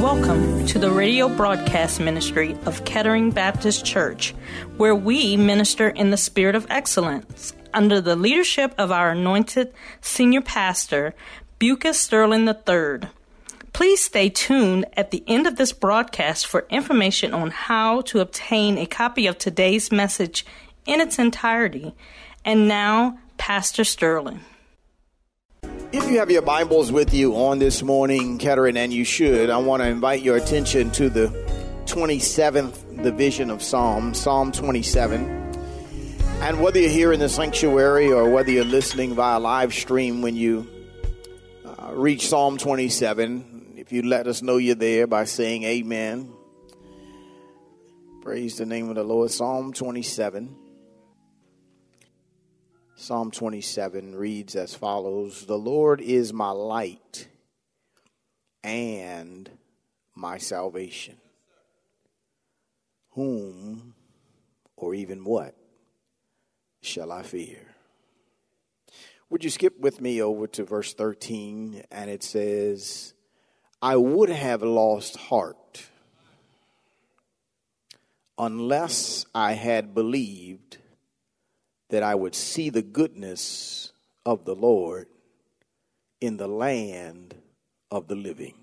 Welcome to the radio broadcast ministry of Kettering Baptist Church, where we minister in the spirit of excellence under the leadership of our anointed senior pastor, Bucas Sterling III. Please stay tuned at the end of this broadcast for information on how to obtain a copy of today's message in its entirety. And now, Pastor Sterling. If you have your Bibles with you on this morning, Kettering, and you should, I want to invite your attention to the 27th division of Psalm, Psalm 27. And whether you're here in the sanctuary or whether you're listening via live stream when you uh, reach Psalm 27, if you let us know you're there by saying amen. Praise the name of the Lord. Psalm 27. Psalm 27 reads as follows The Lord is my light and my salvation. Whom or even what shall I fear? Would you skip with me over to verse 13? And it says, I would have lost heart unless I had believed that I would see the goodness of the Lord in the land of the living.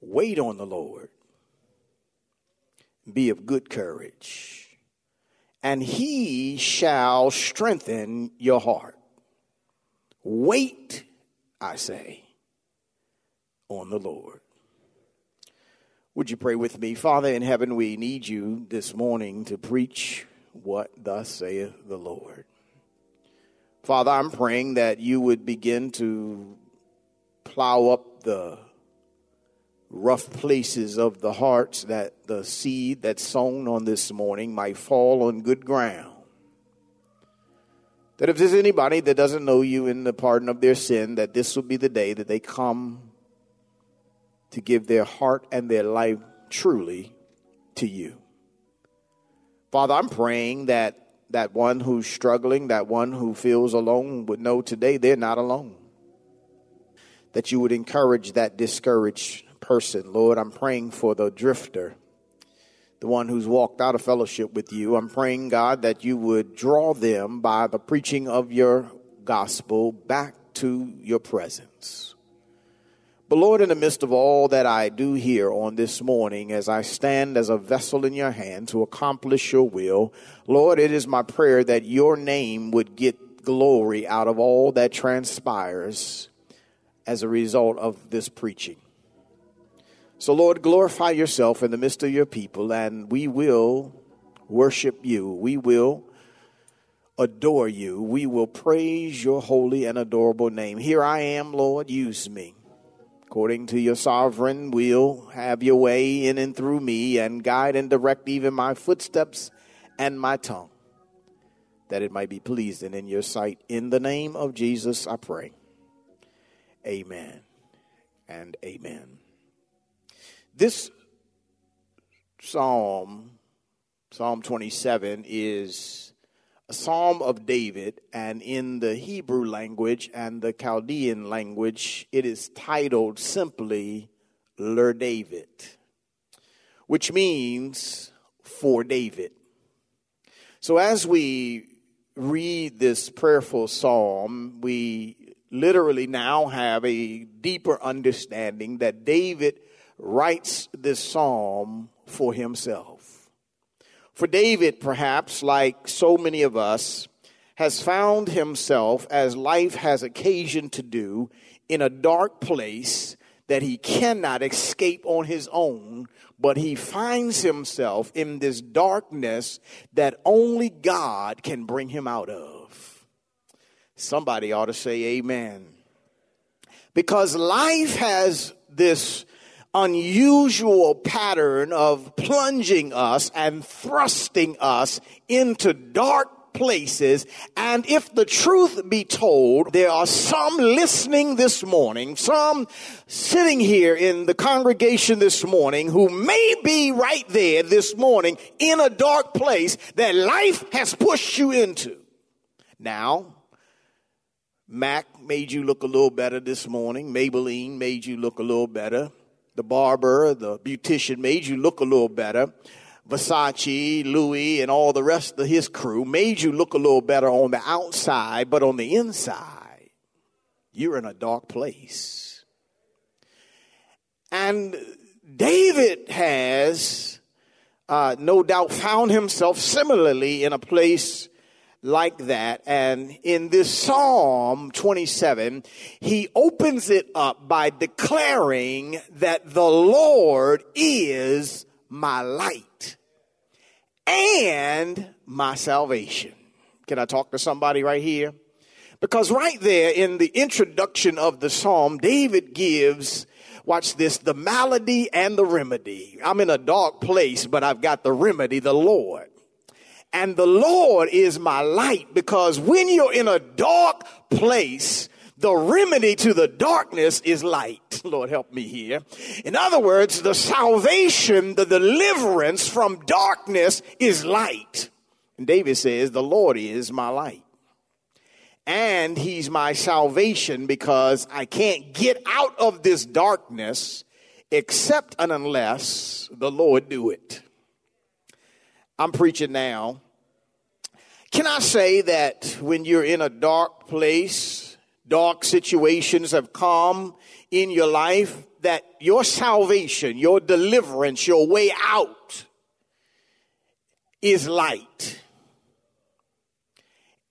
Wait on the Lord, be of good courage, and he shall strengthen your heart. Wait, I say, on the Lord. Would you pray with me? Father in heaven, we need you this morning to preach what thus saith the Lord. Father, I'm praying that you would begin to plow up the rough places of the hearts, that the seed that's sown on this morning might fall on good ground. That if there's anybody that doesn't know you in the pardon of their sin, that this will be the day that they come to give their heart and their life truly to you. Father, I'm praying that that one who's struggling, that one who feels alone would know today they're not alone. That you would encourage that discouraged person. Lord, I'm praying for the drifter, the one who's walked out of fellowship with you. I'm praying, God, that you would draw them by the preaching of your gospel back to your presence. But Lord, in the midst of all that I do here on this morning, as I stand as a vessel in your hand to accomplish your will, Lord, it is my prayer that your name would get glory out of all that transpires as a result of this preaching. So, Lord, glorify yourself in the midst of your people, and we will worship you. We will adore you. We will praise your holy and adorable name. Here I am, Lord, use me according to your sovereign will, have your way in and through me and guide and direct even my footsteps and my tongue, that it might be pleasing in your sight. In the name of Jesus, I pray. Amen and amen. This psalm, Psalm 27, is psalm of David, and in the Hebrew language and the Chaldean language, it is titled simply Ler David, which means for David. So as we read this prayerful psalm, we literally now have a deeper understanding that David writes this psalm for himself. For David, perhaps, like so many of us, has found himself, as life has occasion to do, in a dark place that he cannot escape on his own, but he finds himself in this darkness that only God can bring him out of. Somebody ought to say amen. Because life has this unusual pattern of plunging us and thrusting us into dark places. And if the truth be told, there are some listening this morning, some sitting here in the congregation this morning who may be right there this morning in a dark place that life has pushed you into. Now, Mac made you look a little better this morning. Maybelline made you look a little better. The barber, the beautician made you look a little better. Versace, Louis, and all the rest of his crew made you look a little better on the outside, but on the inside, you're in a dark place. And David has uh, no doubt found himself similarly in a place like that. And in this Psalm 27, he opens it up by declaring that the Lord is my light and my salvation. Can I talk to somebody right here? Because right there in the introduction of the psalm, David gives, watch this, the malady and the remedy. I'm in a dark place, but I've got the remedy, the Lord. And the Lord is my light because when you're in a dark place, the remedy to the darkness is light. Lord, help me here. In other words, the salvation, the deliverance from darkness is light. And David says, The Lord is my light. And he's my salvation because I can't get out of this darkness except and unless the Lord do it. I'm preaching now. Can I say that when you're in a dark place, dark situations have come in your life, that your salvation, your deliverance, your way out is light.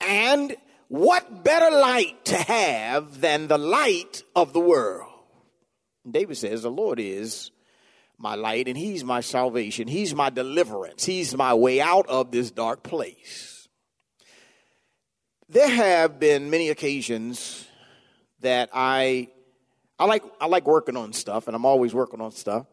And what better light to have than the light of the world? David says, The Lord is my light and He's my salvation. He's my deliverance. He's my way out of this dark place. There have been many occasions that I I like I like working on stuff, and I'm always working on stuff.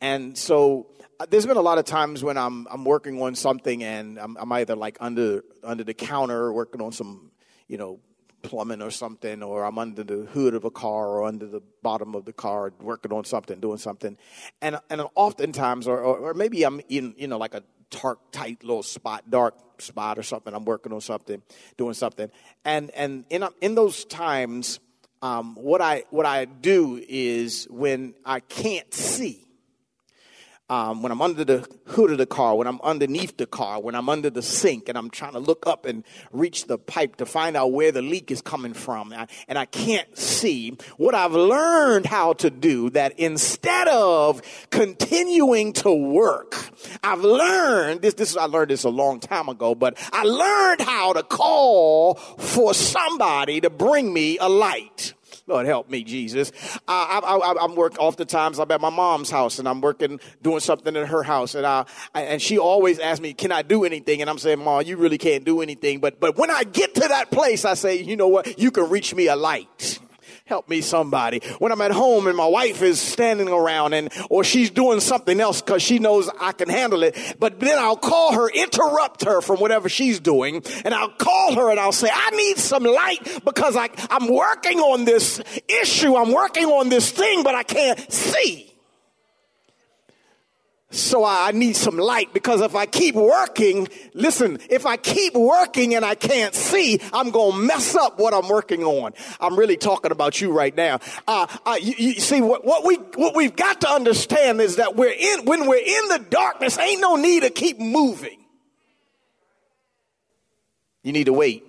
And so uh, there's been a lot of times when I'm I'm working on something, and I'm, I'm either like under under the counter working on some you know plumbing or something, or I'm under the hood of a car or under the bottom of the car working on something, doing something, and and oftentimes, or or, maybe I'm in you know like a dark, tight little spot, dark spot or something. I'm working on something, doing something, and and in in those times, um, what I what I do is when I can't see, um, when I'm under the hood of the car, when I'm underneath the car, when I'm under the sink, and I'm trying to look up and reach the pipe to find out where the leak is coming from, and I can't see, what I've learned how to do that instead of continuing to work, I've learned this. This I learned this a long time ago, but I learned how to call for somebody to bring me a light. Lord help me, Jesus. I, I, am working oftentimes. I'm at my mom's house and I'm working, doing something at her house, and I, and she always asks me, "Can I do anything?" And I'm saying, "Mom, you really can't do anything." But but when I get to that place, I say, "You know what? You can reach me a light." Help me somebody. When I'm at home and my wife is standing around and, or she's doing something else because she knows I can handle it, but then I'll call her, interrupt her from whatever she's doing, and I'll call her and I'll say, I need some light because I, I'm working on this issue. I'm working on this thing, but I can't see. So I need some light because if I keep working, listen, if I keep working and I can't see, I'm going to mess up what I'm working on. I'm really talking about you right now. Uh, uh, you, you, see, what, what, we, what we've got to understand is that we're in, when we're in the darkness, ain't no need to keep moving. You need to wait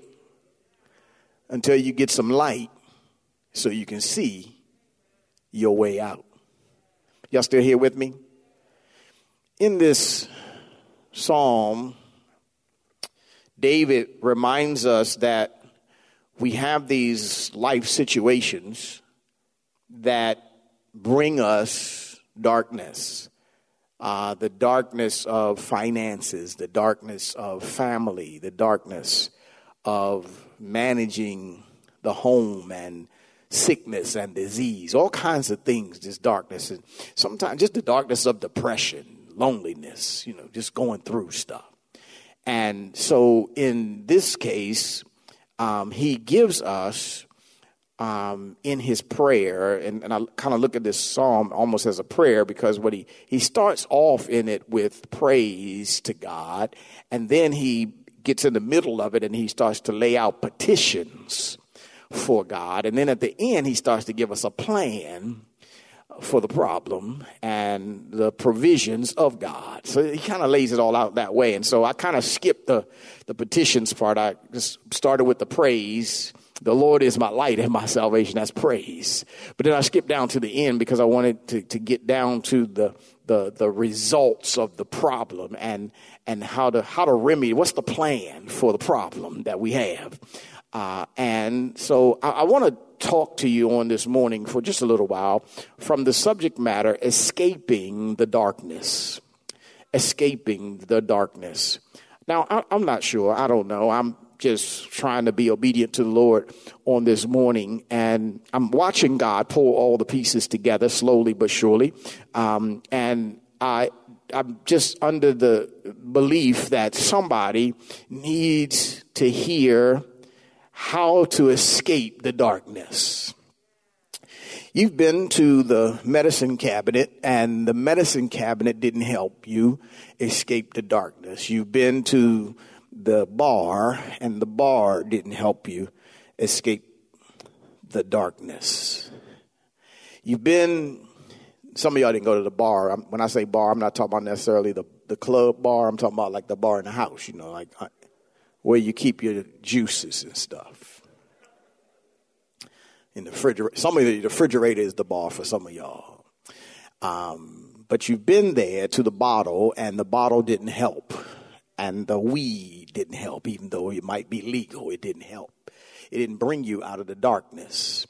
until you get some light so you can see your way out. Y'all still here with me? In this psalm, David reminds us that we have these life situations that bring us darkness. Uh, the darkness of finances, the darkness of family, the darkness of managing the home and sickness and disease, all kinds of things, this darkness. And sometimes just the darkness of depression, loneliness, you know, just going through stuff. And so in this case, um, he gives us um, in his prayer, and, and I kind of look at this psalm almost as a prayer because what he, he starts off in it with praise to God, and then he gets in the middle of it and he starts to lay out petitions for God. And then at the end, he starts to give us a plan for the problem and the provisions of God. So he kind of lays it all out that way. And so I kind of skipped the, the petitions part. I just started with the praise. The Lord is my light and my salvation. That's praise. But then I skipped down to the end because I wanted to, to get down to the, the, the results of the problem and, and how to, how to remedy. What's the plan for the problem that we have? Uh, and so I, I want to talk to you on this morning for just a little while from the subject matter escaping the darkness. Escaping the darkness. Now, I, I'm not sure. I don't know. I'm just trying to be obedient to the Lord on this morning. And I'm watching God pull all the pieces together slowly but surely. Um, and I, I'm just under the belief that somebody needs to hear how to escape the darkness. You've been to the medicine cabinet, and the medicine cabinet didn't help you escape the darkness. You've been to the bar, and the bar didn't help you escape the darkness. You've been, some of y'all didn't go to the bar. When I say bar, I'm not talking about necessarily the, the club bar. I'm talking about like the bar in the house, you know, like uh, where you keep your juices and stuff. In the refrigerator, some of the refrigerator is the bar for some of y'all. Um, but you've been there to the bottle, and the bottle didn't help, and the weed didn't help, even though it might be legal. It didn't help. It didn't bring you out of the darkness.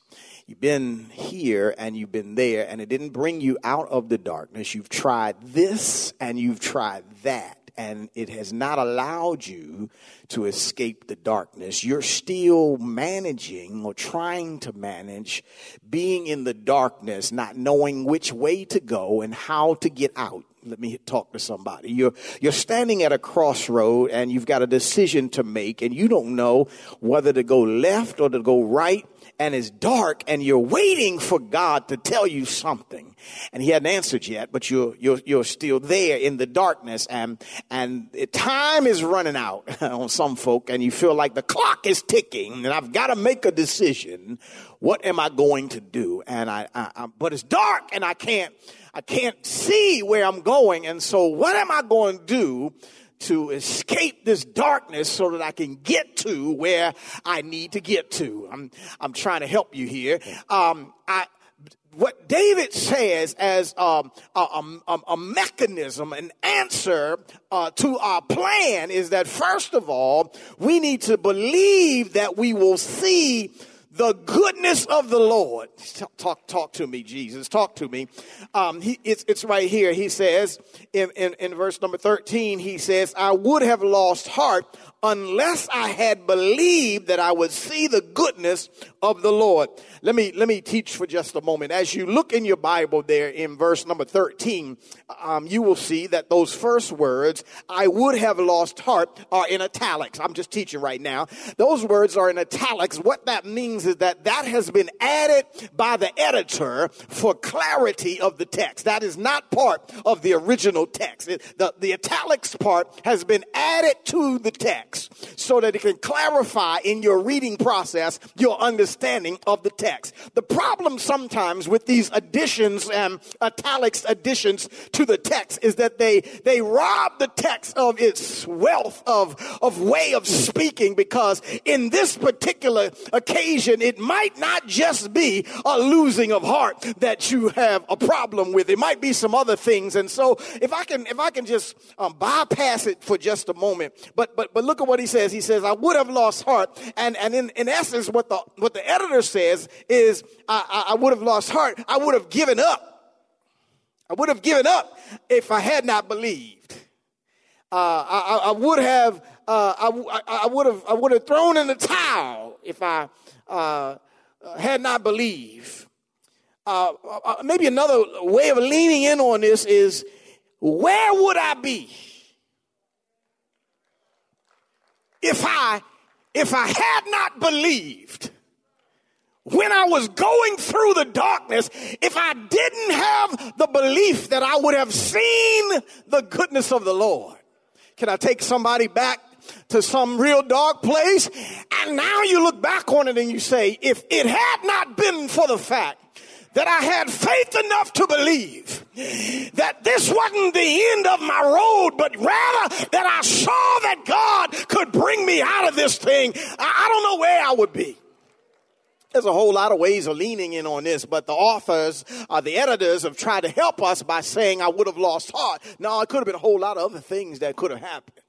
You've been here and you've been there, and it didn't bring you out of the darkness. You've tried this and you've tried that and it has not allowed you to escape the darkness. You're still managing or trying to manage being in the darkness, not knowing which way to go and how to get out. Let me talk to somebody. You're, you're standing at a crossroad and you've got a decision to make and you don't know whether to go left or to go right and it's dark and you're waiting for God to tell you something. And he hadn't answered yet, but you're, you're, you're still there in the darkness and, and time is running out on some folk and you feel like the clock is ticking and I've got to make a decision. What am I going to do? And I, I, I but it's dark and I can't, I can't see where I'm going. And so what am I going to do? To escape this darkness so that I can get to where I need to get to. I'm, I'm trying to help you here. Um, I, what David says as um, a, a, a, mechanism, an answer uh, to our plan is that first of all, we need to believe that we will see the goodness of the Lord. Talk, talk, talk to me, Jesus. Talk to me. Um, he, it's, it's right here. He says in, in, in verse number 13, he says, I would have lost heart unless I had believed that I would see the goodness of the Lord. Let me, let me teach for just a moment. As you look in your Bible there in verse number 13, um, you will see that those first words, I would have lost heart, are in italics. I'm just teaching right now. Those words are in italics. What that means is that that has been added by the editor for clarity of the text. That is not part of the original text. It, the, the italics part has been added to the text so that it can clarify in your reading process your understanding of the text. The problem sometimes with these additions and italics additions to the text is that they, they rob the text of its wealth of, of way of speaking because in this particular occasion, it might not just be a losing of heart that you have a problem with. It might be some other things. And so if I can, if I can just um, bypass it for just a moment, but, but, but look look at what he says. He says, I would have lost heart. And, and in, in essence, what the, what the editor says is, I, I, I would have lost heart. I would have given up. I would have given up if I had not believed. Uh, I, I, would have, uh, I, I, would have, I would have thrown in the towel if I uh, had not believed. Uh, uh, maybe another way of leaning in on this is, where would I be if I, if I had not believed? when I was going through the darkness, if I didn't have the belief that I would have seen the goodness of the Lord. Can I take somebody back to some real dark place? And now you look back on it and you say, if it had not been for the fact that I had faith enough to believe that this wasn't the end of my road, but rather that I saw that God could bring me out of this thing, I, don't know where I would be. There's a whole lot of ways of leaning in on this, but the authors, uh, the editors have tried to help us by saying I would have lost heart. No, it could have been a whole lot of other things that could have happened.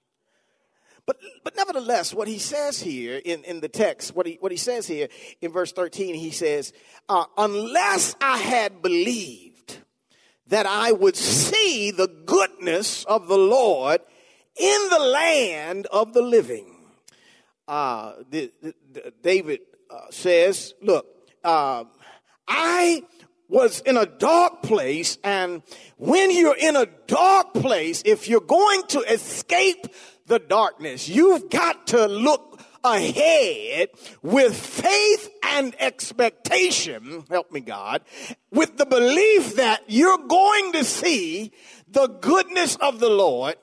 But, but nevertheless, what he says here in, in the text, what he, what he says here in verse 13, he says, uh, unless I had believed that I would see the goodness of the Lord in the land of the living. Uh, the, the, David uh, says, look, uh, I was in a dark place, and when you're in a dark place, if you're going to escape the darkness, you've got to look ahead with faith and expectation, help me God, with the belief that you're going to see the goodness of the Lord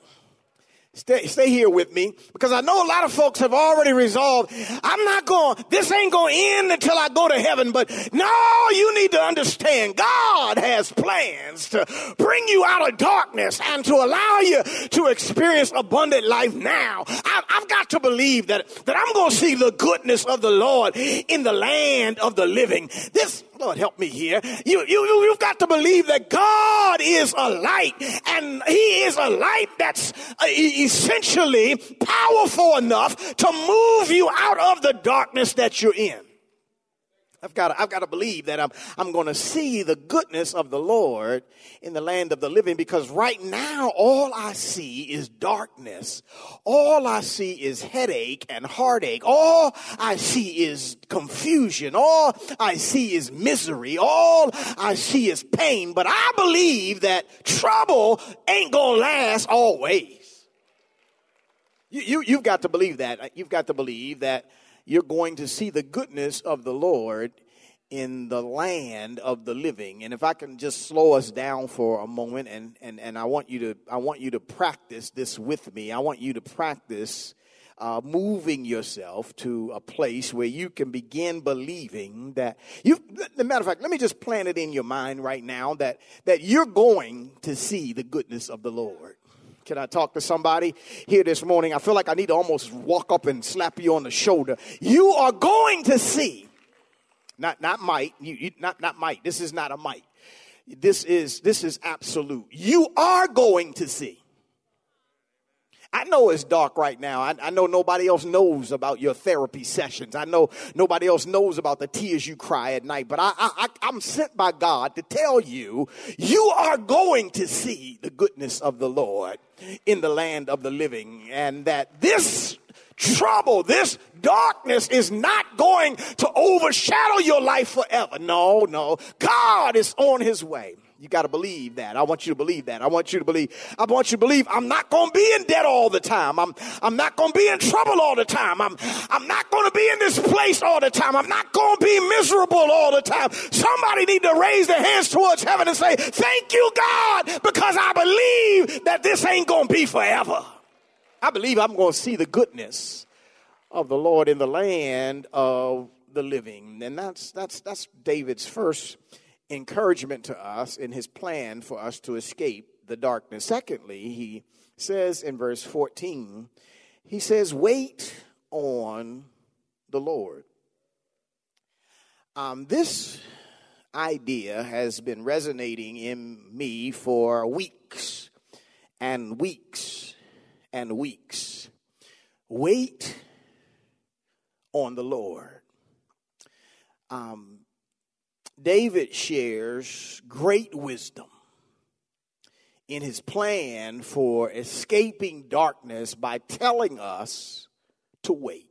Stay, stay here with me because I know a lot of folks have already resolved. I'm not going, this ain't going to end until I go to heaven. But no, you need to understand God has plans to bring you out of darkness and to allow you to experience abundant life now. I, I've got to believe that, that I'm going to see the goodness of the Lord in the land of the living. This Lord, help me here. You, you, you've got to believe that God is a light and he is a light that's uh, essentially powerful enough to move you out of the darkness that you're in. I've got to, I've got to believe that I'm, I'm going to see the goodness of the Lord in the land of the living because right now all I see is darkness. All I see is headache and heartache. All I see is confusion. All I see is misery. All I see is pain. But I believe that trouble ain't going to last always. You, you, you've got to believe that. You've got to believe that you're going to see the goodness of the Lord in the land of the living. And if I can just slow us down for a moment and, and, and I want you to I want you to practice this with me. I want you to practice uh, moving yourself to a place where you can begin believing that you the matter of fact let me just plant it in your mind right now that that you're going to see the goodness of the lord can I talk to somebody here this morning? I feel like I need to almost walk up and slap you on the shoulder. You are going to see, not not might, you, you, not not might. This is not a might. This is this is absolute. You are going to see I know it's dark right now. I, I, know nobody else knows about your therapy sessions. I know nobody else knows about the tears you cry at night. But I, I, I'm sent by God to tell you, you are going to see the goodness of the Lord in the land of the living, and that this trouble, this darkness is not going to overshadow your life forever. No, no. God is on his way. You got to believe that. I want you to believe that. I want you to believe. I want you to believe I'm not going to be in debt all the time. I'm, I'm not going to be in trouble all the time. I'm, I'm not going to be in this place all the time. I'm not going to be miserable all the time. Somebody need to raise their hands towards heaven and say, thank you, God, because I believe that this ain't going to be forever. I believe I'm going to see the goodness of the Lord in the land of the living. And that's, that's, that's David's first encouragement to us in his plan for us to escape the darkness. Secondly, he says in verse 14, he says, Wait on the Lord. Um, this idea has been resonating in me for weeks and weeks and weeks. Wait on the Lord. Um, David shares great wisdom in his plan for escaping darkness by telling us to wait.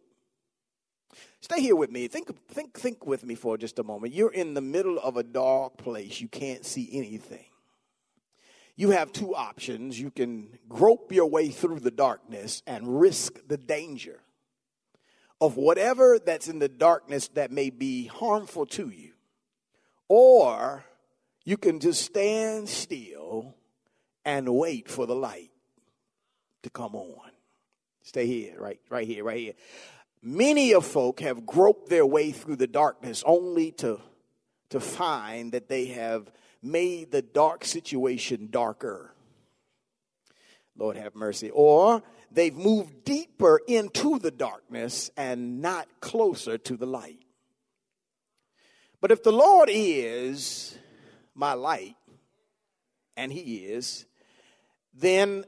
Stay here with me. Think, think, think with me for just a moment. You're in the middle of a dark place. You can't see anything. You have two options. You can grope your way through the darkness and risk the danger of whatever that's in the darkness that may be harmful to you. Or you can just stand still and wait for the light to come on. Stay here, right, right here, right here. Many of folk have groped their way through the darkness only to, to find that they have made the dark situation darker. Lord have mercy. Or they've moved deeper into the darkness and not closer to the light. But if the Lord is my light, and He is, then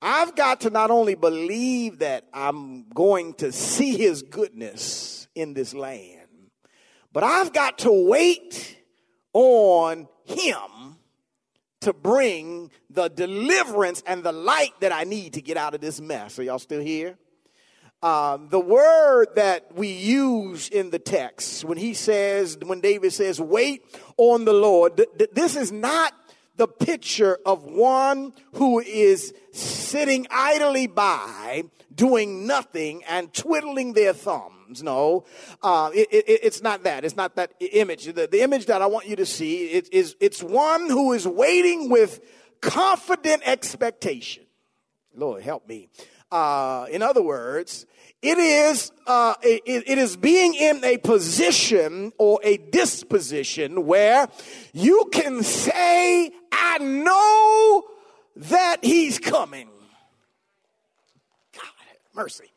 I've got to not only believe that I'm going to see His goodness in this land, but I've got to wait on Him to bring the deliverance and the light that I need to get out of this mess. Are y'all still here? Um, the word that we use in the text when he says, when David says, wait on the Lord, th- th- this is not the picture of one who is sitting idly by, doing nothing and twiddling their thumbs. No, uh, it, it, it's not that. It's not that image. The, the image that I want you to see is, is it's one who is waiting with confident expectation. Lord, help me. Uh, in other words, it is, uh, it, it is being in a position or a disposition where you can say, I know that he's coming. God, mercy.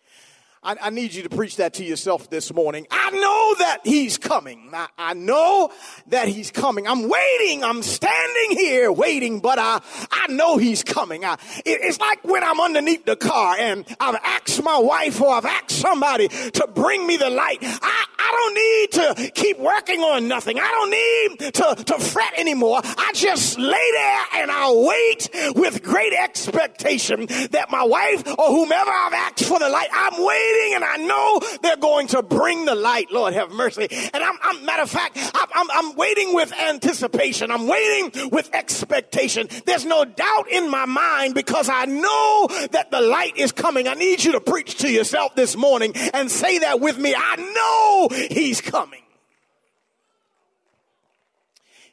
I, I, need you to preach that to yourself this morning. I know that he's coming. I, I know that he's coming. I'm waiting. I'm standing here waiting, but I, I know he's coming. I, it, it's like when I'm underneath the car and I've asked my wife or I've asked somebody to bring me the light. I, I don't need to keep working on nothing. I don't need to, to fret anymore. I just lay there and I'll wait with great expectation that my wife or whomever I've asked for the light, I'm waiting waiting and I know they're going to bring the light. Lord have mercy. And I'm, I'm matter of fact, I'm, I'm, I'm waiting with anticipation. I'm waiting with expectation. There's no doubt in my mind because I know that the light is coming. I need you to preach to yourself this morning and say that with me. I know he's coming.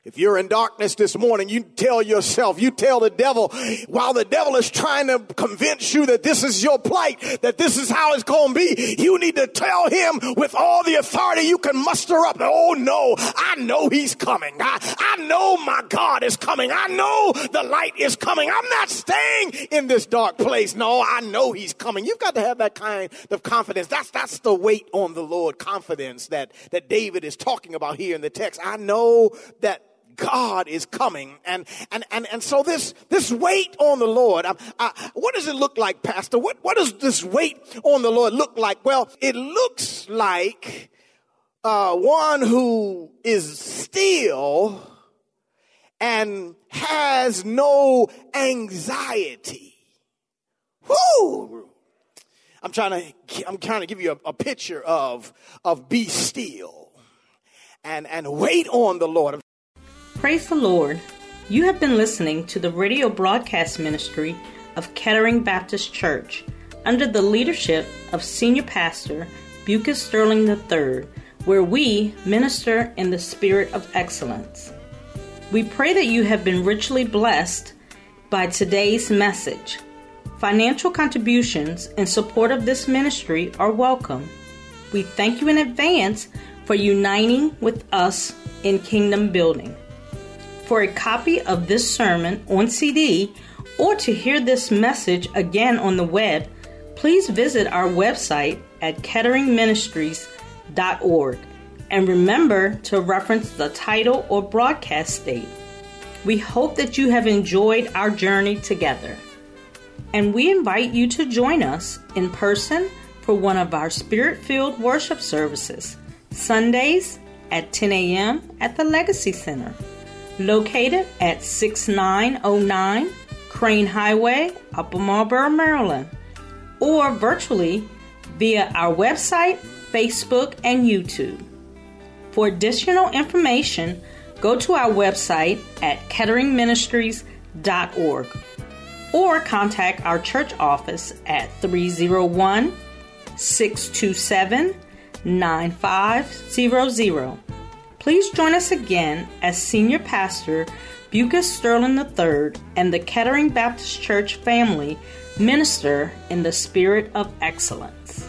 If you're in darkness this morning, you tell yourself, you tell the devil, while the devil is trying to convince you that this is your plight, that this is how it's going to be, you need to tell him with all the authority you can muster up. Oh no, I know he's coming. I, I know my God is coming. I know the light is coming. I'm not staying in this dark place. No, I know he's coming. You've got to have that kind of confidence. That's, that's the wait on the Lord confidence that, that David is talking about here in the text. I know that God is coming. And, and, and, and so this, this wait on the Lord, uh, uh, what does it look like, Pastor? What, what does this wait on the Lord look like? Well, it looks like uh, one who is still and has no anxiety. Whoo! I'm trying to, I'm trying to give you a, a picture of, of be still and, and wait on the Lord. Praise the Lord. You have been listening to the radio broadcast ministry of Kettering Baptist Church under the leadership of Senior Pastor Bucas Sterling III, where we minister in the spirit of excellence. We pray that you have been richly blessed by today's message. Financial contributions in support of this ministry are welcome. We thank you in advance for uniting with us in kingdom building. For a copy of this sermon on CD or to hear this message again on the web, please visit our website at ketteringministries.org and remember to reference the title or broadcast date. We hope that you have enjoyed our journey together. and we invite you to join us in person for one of our spirit filled worship services, Sundays at 10 a.m. at the Legacy Center, located at 6909 Crain Highway, Upper Marlboro, Maryland, or virtually via our website, Facebook, and YouTube. For additional information, go to our website at ketteringministries.org or contact our church office at 301 627 9500. Please join us again as Senior Pastor Bucas Sterling III and the Kettering Baptist Church family minister in the spirit of excellence.